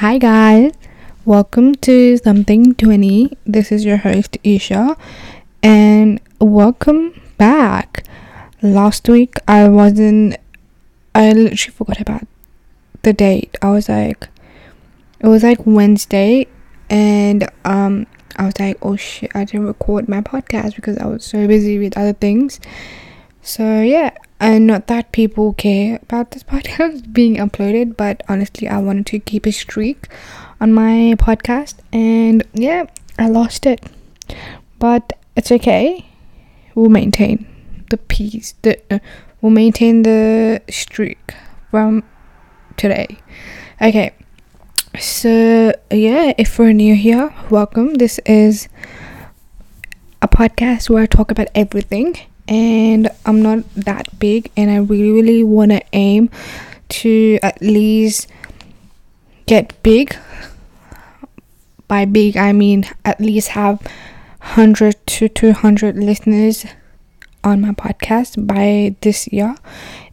Hi, guys. Welcome to Something 20. This is your host, Isha, and welcome back. Last week, I wasn't, I literally forgot about the date. I was like, it was like Wednesday, and um, I was like, oh shit, I didn't record my podcast because I was so busy with other things. So, yeah, and not that people care about this podcast being uploaded, but honestly, I wanted to keep a streak on my podcast, and yeah, I lost it, but it's okay. We'll maintain the peace. The uh, we'll maintain the streak from today. Okay. So, yeah, if we're new here, welcome. This is a podcast where I talk about everything and I'm not that big and I really really want to aim to at least get big. By big I mean at least have 100 to 200 listeners on my podcast by this year.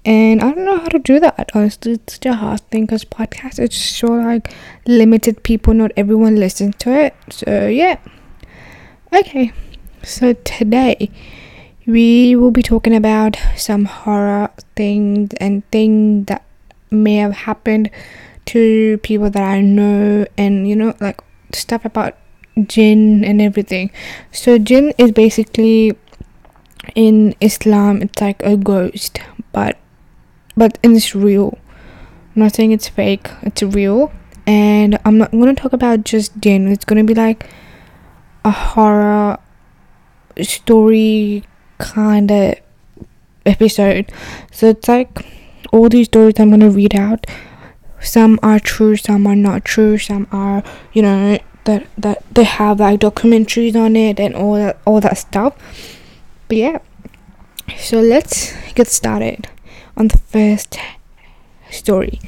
And I don't know how to do that honestly. It's still a hard thing because podcast it's so like limited people. Not everyone listens to it. So yeah. Okay. So today we will be talking about some horror things and things that may have happened to people that I know and you know like stuff about jinn and everything. So jinn is basically in Islam it's like a ghost but but it's real. I'm not saying it's fake, it's real. And I'm not gonna talk about just jinn, it's gonna be like a horror story kind of episode. So it's like all these stories I'm gonna read out. Some are true, some are not true, some are you know that that they have like documentaries on it and all that all that stuff. But yeah, so let's get started on the first story.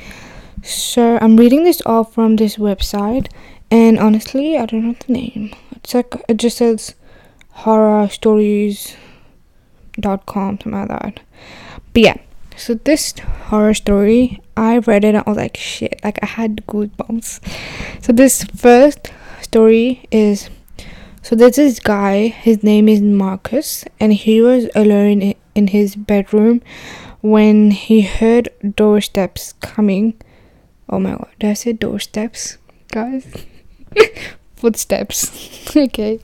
So I'm reading this off from this website, and honestly, I don't know the name. It's like it just says horror stories dot com something like that but yeah so this horror story i read it and i was like shit like i had goosebumps. So this first story is so there's this guy his name is marcus and he was alone in his bedroom when he heard doorsteps coming. Oh my god did i say doorsteps guys footsteps okay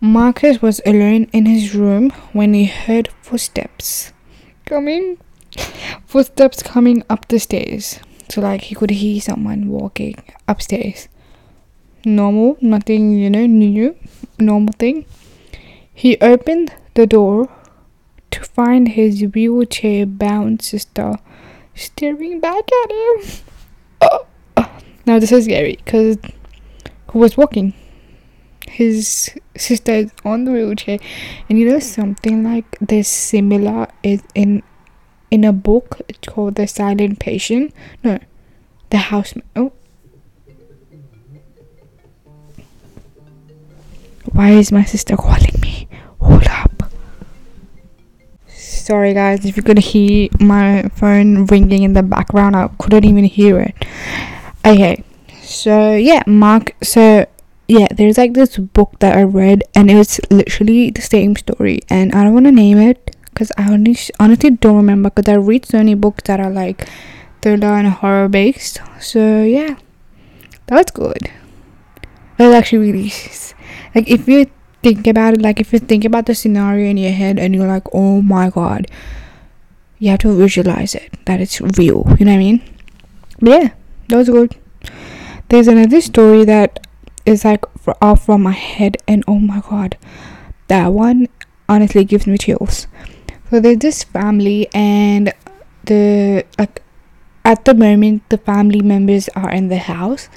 Marcus was alone in his room when he heard footsteps coming footsteps coming up the stairs. So like he could hear someone walking upstairs. Normal, nothing, you know, new, normal thing. He opened the door to find his wheelchair bound sister staring back at him. Oh. Now this is scary because who was walking? his sister is on the wheelchair and you know something like this similar is in in a book it's called the silent patient. No the house oh. Why is my sister calling me? Hold up. Sorry guys if you could hear my phone ringing in the background i couldn't even hear it. Okay so yeah mark so yeah, there's like this book that I read, and it was literally the same story. And I don't want to name it because I honestly don't remember because I read so many books that are like thriller and horror based. So yeah, that was good. That was actually really like if you think about it, like if you think about the scenario in your head and you're like, oh my god, you have to visualize it that it's real. You know what I mean? But yeah, that was good. There's another story that is like off from my head and oh my god that one honestly gives me chills. So there's this family and the like at the moment the family members are in the house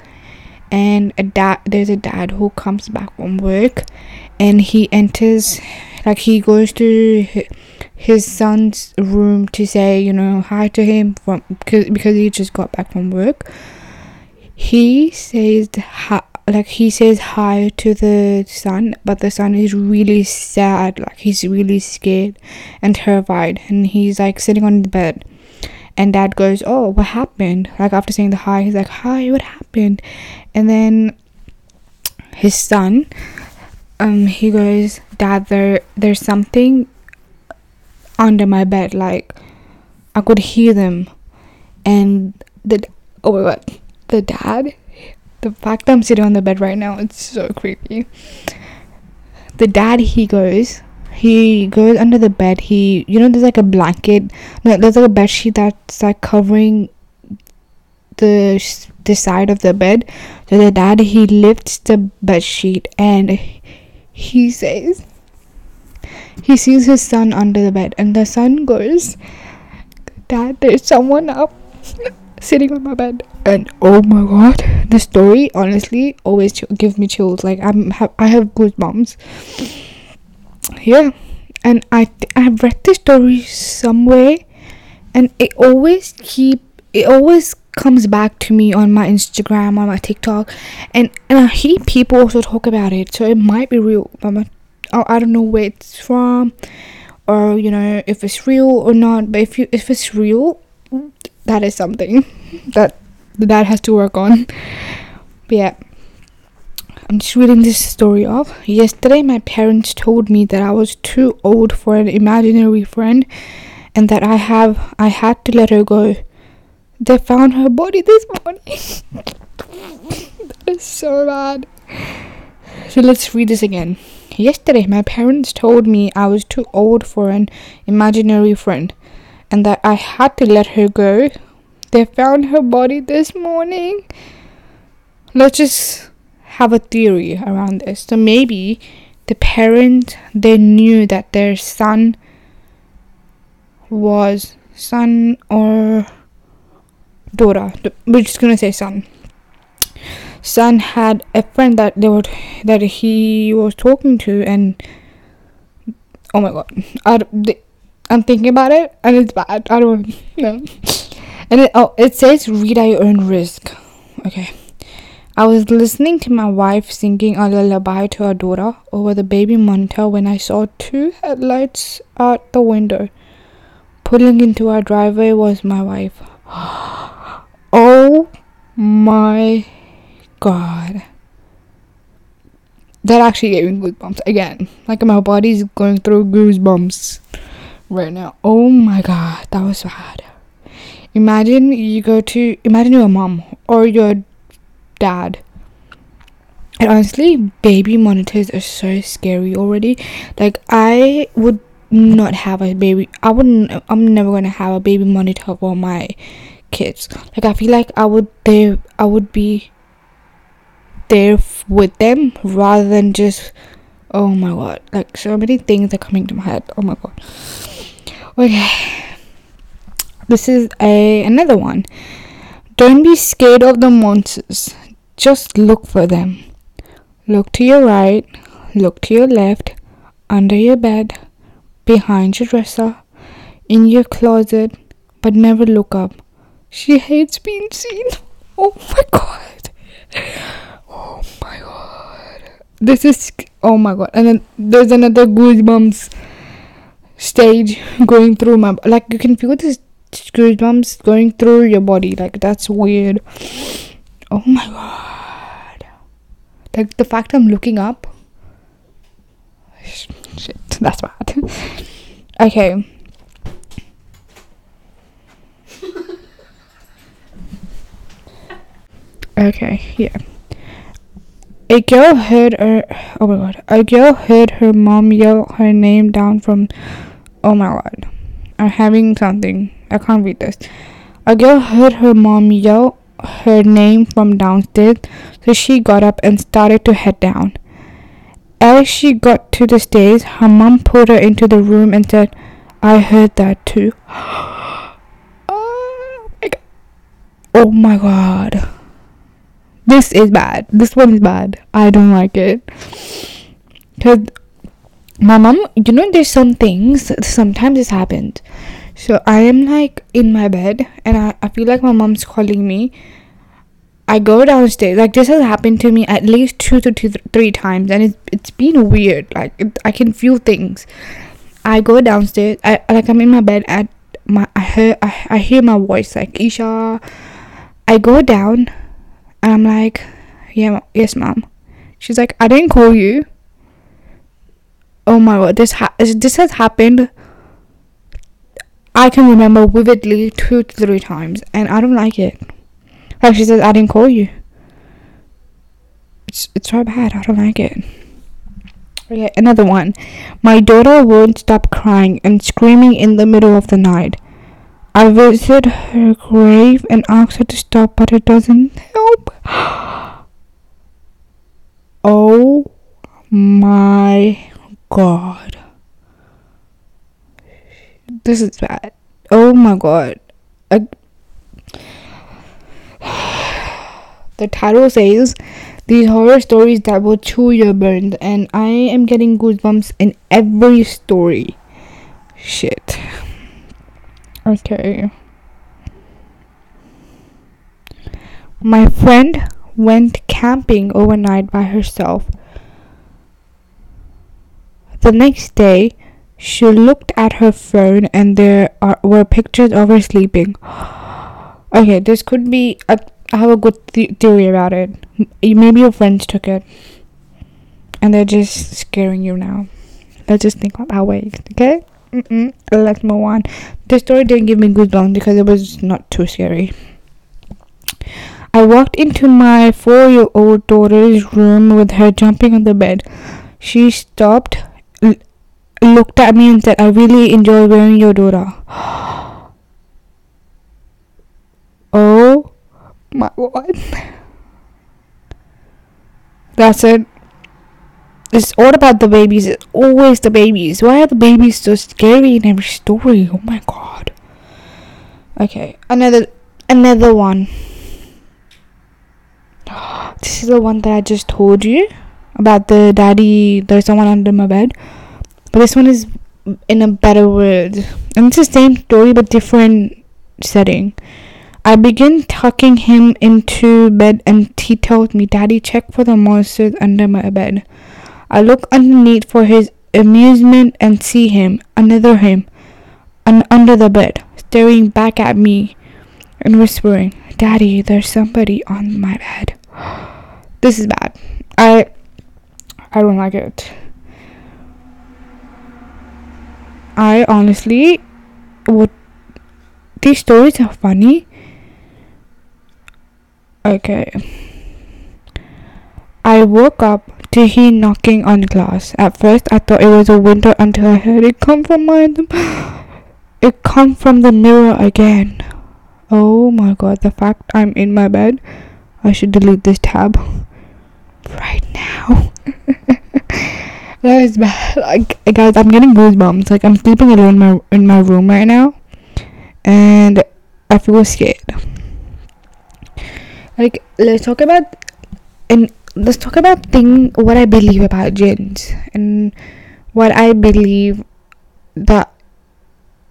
and a dad there's a dad who comes back from work and he enters like he goes to his son's room to say you know hi to him from because, because he just got back from work he says hi, like he says hi to the son but the son is really sad like he's really scared and terrified and he's like sitting on the bed. And dad goes oh what happened? Like after saying the hi he's like hi what happened? And then his son um he goes dad there there's something under my bed like i could hear them. And the oh my god the dad the fact that i'm sitting on the bed right now it's so creepy. The dad he goes he goes under the bed he you know there's like a blanket no there's like a bed sheet that's like covering the the side of the bed. So the dad he lifts the bed sheet and he says he sees his son under the bed and the son goes dad there's someone up sitting on my bed. And oh my god the story honestly always ch- gives me chills. Like i'm ha- i have goosebumps. Yeah. And i th- i've read this story somewhere and it always keep it always comes back to me on my instagram on my tiktok. And and i hear people also talk about it so it might be real. But I, don't know where it's from or you know if it's real or not. But if you if it's real that is something that the dad has to work on but yeah I'm just reading this story off. Yesterday, my parents told me that I was too old for an imaginary friend and that I have I had to let her go. They found her body this morning. that is so bad. So let's read this again. Yesterday, my parents told me I was too old for an imaginary friend and that I had to let her go. They found her body this morning. Let's just have a theory around this. So maybe the parent they knew that their son was son or daughter. We're just gonna say son. Son had a friend that they were that he was talking to, and oh my god, I, I'm thinking about it, and it's bad. I don't know. And it, oh, it says read at your own risk. Okay. I was listening to my wife singing a lullaby to her daughter over the baby monitor when I saw two headlights out the window. Pulling into our driveway was my wife. oh my god. That actually gave me goosebumps again. Like my body's going through goosebumps right now. Oh my god, that was bad. Imagine you go to imagine your mom or your dad. And honestly, baby monitors are so scary already. Like I would not have a baby. I wouldn't. I'm never gonna have a baby monitor for my kids. Like I feel like I would there. I would be there with them rather than just. Oh my god! Like so many things are coming to my head. Oh my god. Okay. This is a another one. Don't be scared of the monsters. Just look for them. Look to your right, look to your left, under your bed, behind your dresser, in your closet, but never look up. She hates being seen. Oh my god. Oh my god. This is oh my god. And then there's another goosebumps stage going through my like you can feel this goosebumps going through your body. Like that's weird. Oh my god. Like the fact I'm looking up. Shit, that's bad. okay. okay, yeah. A girl heard her. Oh my god. A girl heard her mom yell her name down from. Oh my god. I'm having something. I can't read this. A girl heard her mom yell her name from downstairs, so she got up and started to head down. As she got to the stairs, her mom pulled her into the room and said, I heard that too. oh my god. Oh my god. This is bad. This one is bad. I don't like it. Because my mom, you know, there's some things, sometimes this happens. So I am like in my bed and I, I feel like my mom's calling me. I go downstairs. Like this has happened to me at least two to two, three times, and it's it's been weird. Like it, I can feel things. I go downstairs. I like I'm in my bed at my I hear I, I hear my voice like Isha. I go down and I'm like, yeah, yes, mom. She's like, I didn't call you. Oh my god, this ha- this has happened. I can remember vividly two to three times, and I don't like it. Like she says, I didn't call you. It's it's so bad. I don't like it. Okay, another one. My daughter won't stop crying and screaming in the middle of the night. I visit her grave and ask her to stop, but it doesn't help. oh my god. This is bad. Oh my god. I- the title says these horror stories that will chew your bones, and I am getting goosebumps in every story. Shit. Okay. My friend went camping overnight by herself. The next day, she looked at her phone and there are, were pictures of her sleeping. Okay, this could be. A, I have a good th- theory about it. Maybe your friends took it and they're just scaring you now. Let's just think about that way, okay? Mm-mm. Let's move on. The story didn't give me goosebumps because it was not too scary. I walked into my four year old daughter's room with her jumping on the bed. She stopped, looked at me, and said, I really enjoy wearing your daughter. oh my god. That's it. It's all about the babies. It's always the babies. Why are the babies so scary in every story? Oh my god. Okay, another another one. This is the one that I just told you about the daddy. There's someone under my bed, but this one is in a better word, and it's the same story but different setting. I begin tucking him into bed, and he tells me, "Daddy, check for the monsters under my bed." I look underneath for his amusement and see him, another him, un- under the bed, staring back at me and whispering, Daddy, there's somebody on my bed. This is bad. I I don't like it. I honestly would these stories are funny. Okay. I woke up to hear knocking on glass. At first, I thought it was a window until I heard it come from my it come from the mirror again. Oh my god! The fact I'm in my bed, I should delete this tab right now. that is bad. Like, guys, I'm getting goosebumps. Like, I'm sleeping alone in my in my room right now, and I feel scared. Like, let's talk about and let's talk about thing what I believe about jinns and what I believe that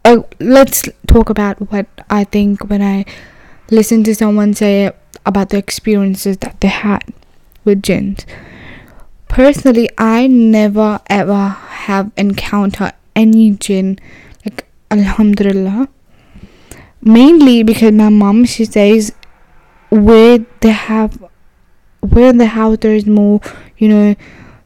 uh, let's talk about what I think when I listen to someone say about the experiences that they had with jinns. Personally, I never ever have encountered any jinn like alhamdulillah mainly because my mom she says where they have where in the house there is more you know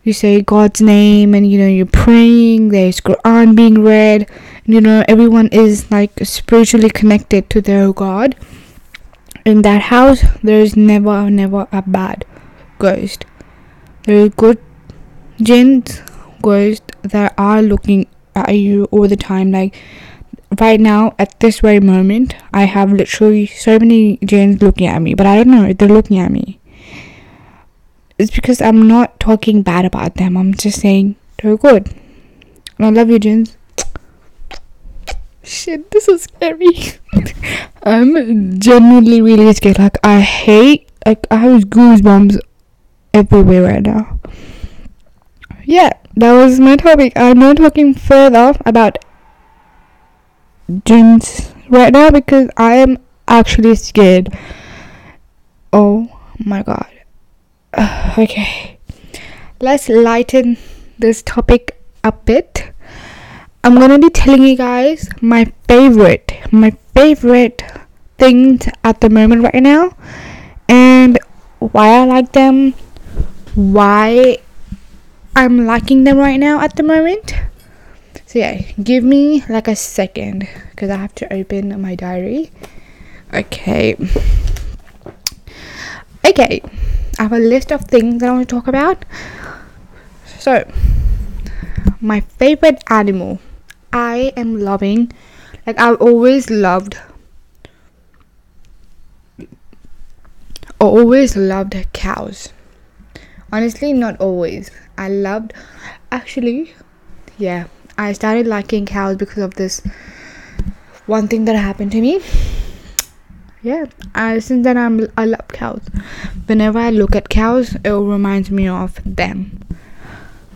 you say god's name and you know you're praying there's quran being read you know everyone is like spiritually connected to their god in that house there's never never a bad ghost there are good jinns ghosts that are looking at you all the time like right now at this very moment i have literally so many jinns looking at me but i don't know if they're looking at me. It's because i'm not talking bad about them i'm just saying they're good. And i love you jinns shit this is scary. I'm genuinely really scared like i hate like i have goosebumps everywhere right now yeah that was my topic i'm not talking further about jinns right now because I am actually scared. Oh my god. okay. Let's lighten this topic a bit. I'm gonna be telling you guys my favorite, my favorite things at the moment right now, and why I like them, why I'm liking them right now at the moment. So yeah, give me like a second because I have to open my diary. Okay. Okay. I have a list of things that I want to talk about. So, my favorite animal. I am loving like I've always loved always loved cows. Honestly, not always. I loved actually yeah, I started liking cows because of this one thing that happened to me. Yeah, since then I'm I love cows. Whenever I look at cows, it reminds me of them.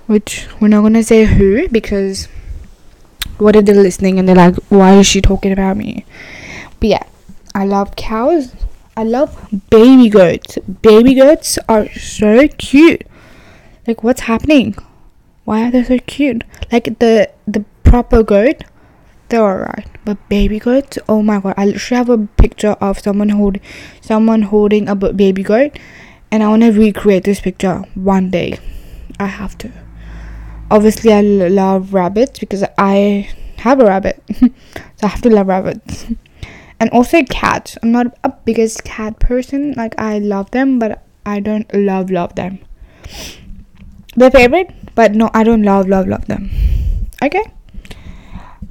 Which we're not gonna say who because what if they're listening and they're like, why is she talking about me? But yeah, I love cows. I love baby goats. Baby goats are so cute. Like, what's happening? Why are they so cute? Like the the proper goat, they're alright. But baby goats, oh my god! I literally have a picture of someone hold, someone holding a baby goat, and I want to recreate this picture one day. I have to obviously I love rabbits because I have a rabbit, so I have to love rabbits. and also cats. I'm not a biggest cat person. Like I love them, but I don't love love them. They're favorite, but no, I don't love love love them. Okay.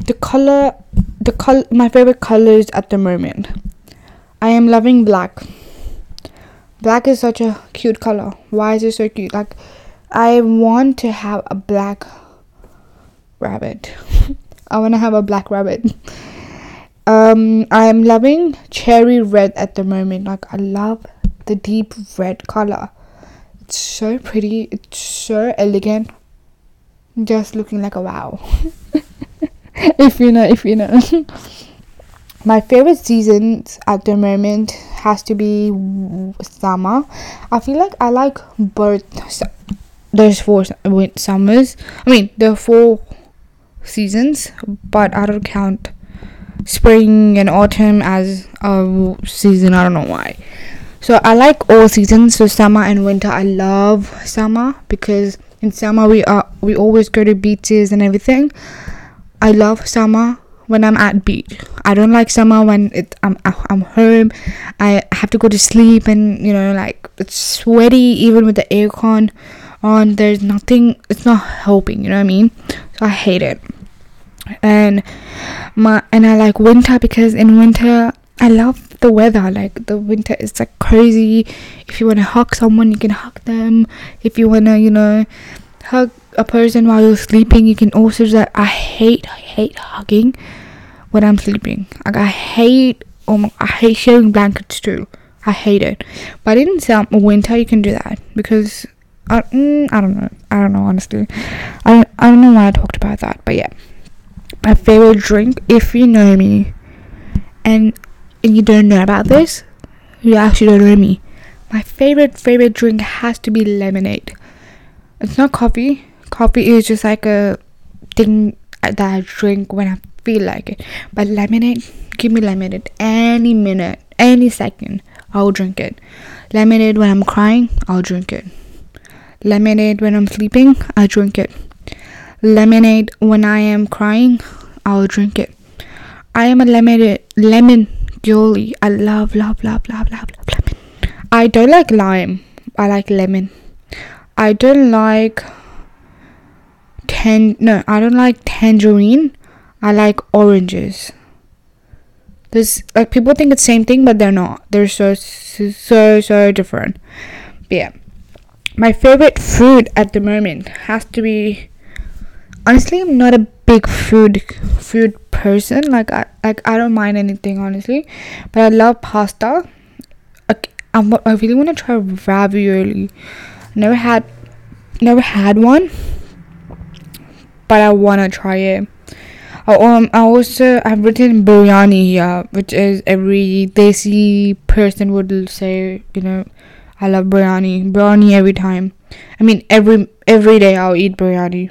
The color, the color, my favorite colors at the moment. I am loving black. Black is such a cute color. Why is it so cute? Like I want to have a black rabbit. I want to have a black rabbit. Um, I'm loving cherry red at the moment. Like I love the deep red color. It's so pretty. It's so elegant. Just looking like a wow. if you know, if you know. My favorite seasons at the moment has to be summer. I feel like I like both there's four summers. I mean, there are four seasons, but I don't count spring and autumn as a season. I don't know why. So I like all seasons. So summer and winter, I love summer because in summer we are we always go to beaches and everything. I love summer when I'm at beach. I don't like summer when it I'm I'm home. I have to go to sleep and you know like it's sweaty even with the aircon on there's nothing it's not helping you know what i mean so i hate it and my and i like winter because in winter i love the weather. Like the winter is like crazy if you want to hug someone you can hug them. If you want to you know hug a person while you're sleeping you can also do that. I hate i hate hugging when i'm sleeping. Like i hate oh i hate sharing blankets too. I hate it. But in some winter you can do that because I, mm, I don't know. I don't know honestly. I I don't know why I talked about that, but yeah. My favorite drink, if you know me, and and you don't know about this, you actually don't know me. My favorite favorite drink has to be lemonade. It's not coffee. Coffee is just like a thing that I drink when I feel like it. But lemonade, give me lemonade any minute, any second. I'll drink it. Lemonade when I'm crying, I'll drink it. Lemonade when I'm sleeping, I drink it. Lemonade when I am crying, I'll drink it. I am a lemonade lemon girly. I love, love, love, love, love, love lemon. I don't like lime. I like lemon. I don't like tan no, I don't like tangerine. I like oranges. This like people think it's same thing, but they're not. They're so so so different. But yeah my favorite food at the moment has to be honestly i'm not a big food food person. Like i like i don't mind anything honestly. But i love pasta. Like, I'm, i really want to try ravioli. Never had never had one but i want to try it. Oh, um, I also I've written biryani here, which is every desi person would say, you know, I love biryani. Biryani every time. I mean, every every day I'll eat biryani.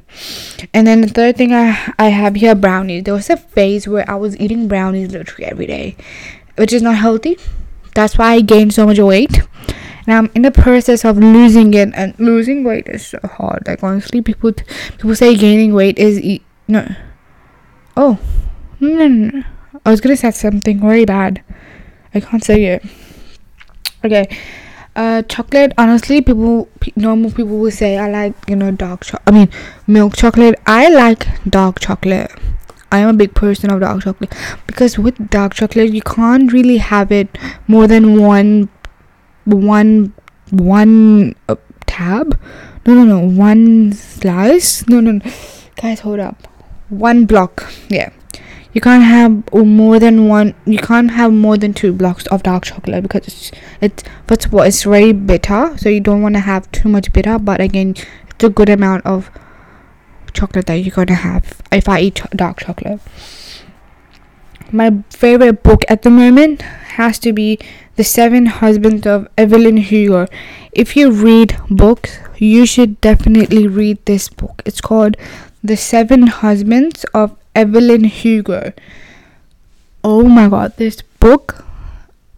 And then the third thing I I have here brownies. There was a phase where I was eating brownies literally every day, which is not healthy. That's why I gained so much weight. And I'm in the process of losing it, and losing weight is so hard. Like honestly, people people say gaining weight is e- no. Oh, no, no, no. I was gonna say something very bad. I can't say it. Okay uh, chocolate honestly people normal people will say i like you know dark chocolate i mean milk chocolate. I like dark chocolate. I am a big person of dark chocolate. Because with dark chocolate you can't really have it more than one one one uh, tab. No no no one slice. No no no. Guys hold up. One block. Yeah you can't have more than one you can't have more than two blocks of dark chocolate because it's it's first of all it's very bitter so you don't want to have too much bitter but again it's a good amount of chocolate that you're gonna have if i eat dark chocolate. My favorite book at the moment has to be the seven husbands of evelyn hugo. If you read books you should definitely read this book. It's called the seven husbands of Evelyn Hugo. Oh my god, this book.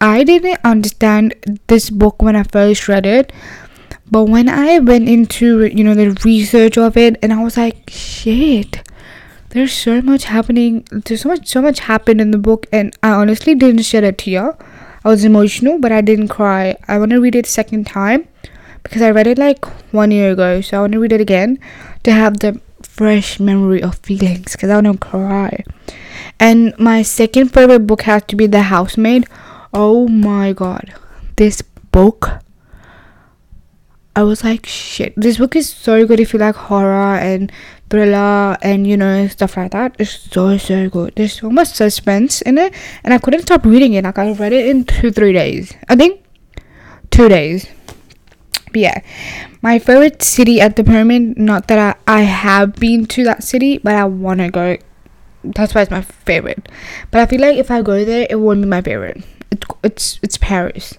I didn't understand this book when I first read it. But when I went into, you know, the research of it and I was like, shit. There's so much happening. There's so much so much happened in the book and I honestly didn't shed a tear. I was emotional, but I didn't cry. I want to read it second time because I read it like one year ago, so I want to read it again to have the fresh memory of feelings because I to cry. And my second favorite book has to be The Housemaid. Oh my god. This book. I was like, shit. This book is so good if you like horror and thriller and you know stuff like that. It's so so good. There's so much suspense in it, and I couldn't stop reading it. Like I read it in two three days. I think two days. But yeah, my favorite city at the moment, not that I, I have been to that city, but I want to go. That's why it's my favorite. But I feel like if I go there, it won't be my favorite. It's it's it's Paris.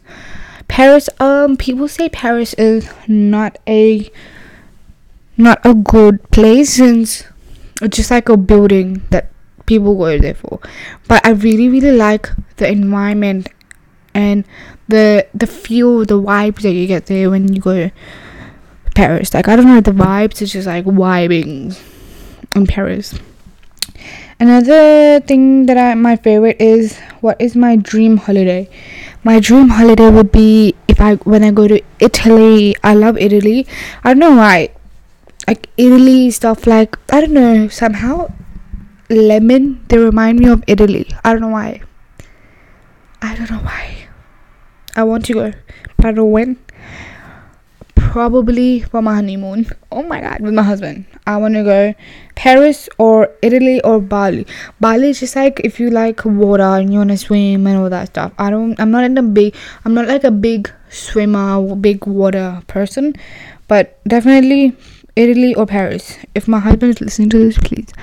Paris. Um, people say Paris is not a not a good place since it's just like a building that people go there for. But I really really like the environment and the the feel, the vibes that you get there when you go to Paris. Like I don't know the vibes, it's just like vibing in Paris. Another thing that I my favorite is what is my dream holiday? My dream holiday would be if I when I go to Italy. I love Italy. I don't know why. Like Italy stuff like I don't know, somehow lemon they remind me of Italy. I don't know why. I don't know why. I want to go, but when. Probably for my honeymoon. Oh my god, with my husband. I want to go Paris or Italy or Bali. Bali is just like if you like water and you want to swim and all that stuff. I don't. I'm not in a big. I'm not like a big swimmer, big water person, but definitely Italy or Paris. If my husband is listening to this, please,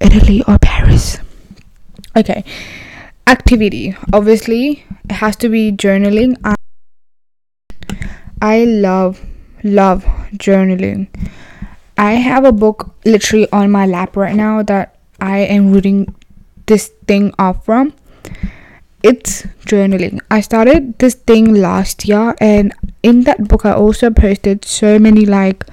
Italy or Paris. Okay activity. Obviously it has to be journaling I, love love journaling. I have a book literally on my lap right now that i am reading this thing off from. It's journaling. I started this thing last year and in that book i also posted so many like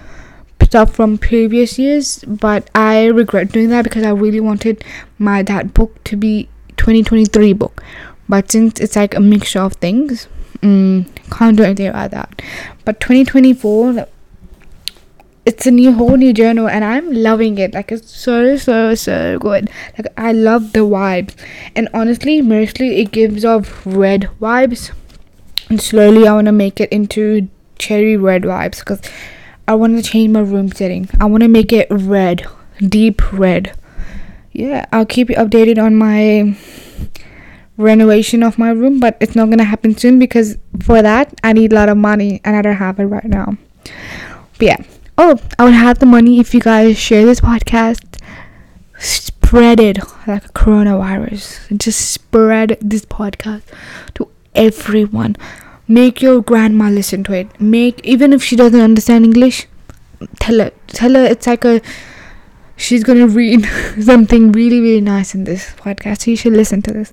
stuff from previous years but i regret doing that because i really wanted my that book to be 2023 book. But since it's like a mixture of things mm, can't do anything about that. But 2024 it's a new whole new journal and i'm loving it. Like it's so so so good. Like i love the vibes. And honestly mostly it gives off red vibes. And slowly i want to make it into cherry red vibes because i want to change my room setting. I want to make it red deep red yeah, I'll keep you updated on my renovation of my room, but it's not gonna happen soon because for that I need a lot of money and I don't have it right now. But yeah. Oh, I would have the money if you guys share this podcast. Spread it like a coronavirus. Just spread this podcast to everyone. make your grandma listen to it make even if she doesn't understand english tell her tell her it's like a she's gonna read something really really nice in this podcast. So you should listen to this.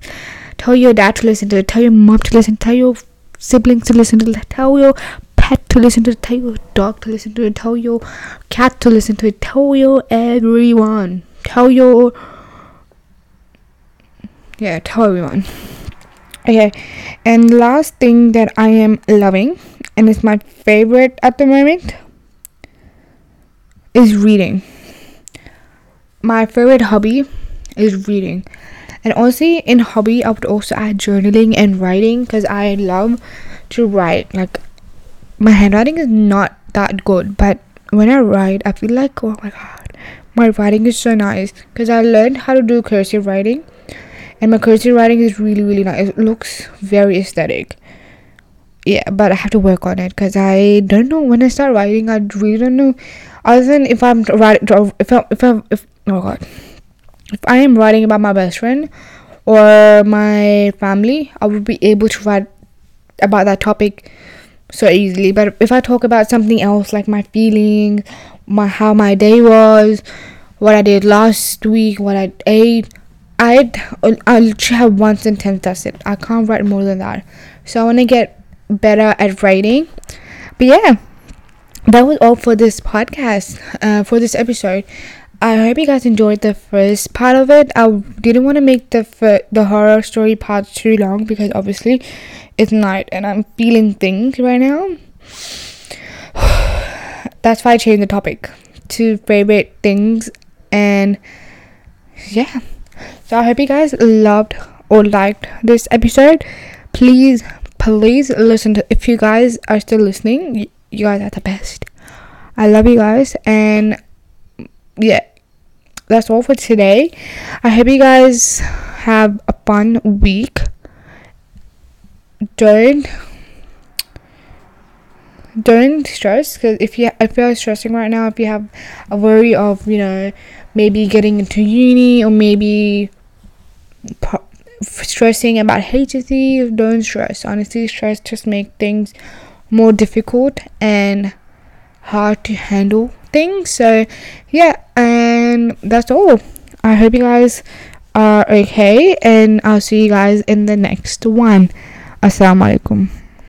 Tell your dad to listen to it. Tell your mom to listen. Tell your siblings to listen to it. Tell your pet to listen to it. Tell your dog to listen to it. Tell your cat to listen to it. Tell your everyone. Tell your yeah tell everyone. Okay. And last thing that i am loving and it's my favorite at the moment is reading my favorite hobby is reading. And honestly in hobby i would also add journaling and writing because i love to write. Like my handwriting is not that good but when i write i feel like oh my god my writing is so nice. Because i learned how to do cursive writing and my cursive writing is really really nice. It looks very aesthetic. Yeah but i have to work on it because i don't know. When i start writing i really don't know. Other than if i'm writing if i if i if oh god if i am writing about my best friend or my family i would be able to write about that topic so easily but if i talk about something else like my feelings my how my day was what i did last week what i ate I'd I literally have one sentence. That's it. I can't write more than that. So I want to get better at writing. But yeah, that was all for this podcast. Uh, for this episode. I hope you guys enjoyed the first part of it. I didn't want to make the the horror story part too long because obviously it's night and I'm feeling things right now. That's why I changed the topic to favorite things and yeah. So I hope you guys loved or liked this episode. Please, please listen to. If you guys are still listening, you guys are the best. I love you guys, and yeah, that's all for today. I hope you guys have a fun week. Don't don't stress because if you if you're stressing right now, if you have a worry of you know maybe getting into uni or maybe stressing about HSC, don't stress. Honestly, stress just make things more difficult and hard to handle things. So yeah, and that's all. I hope you guys are okay, and I'll see you guys in the next one. Assalamualaikum.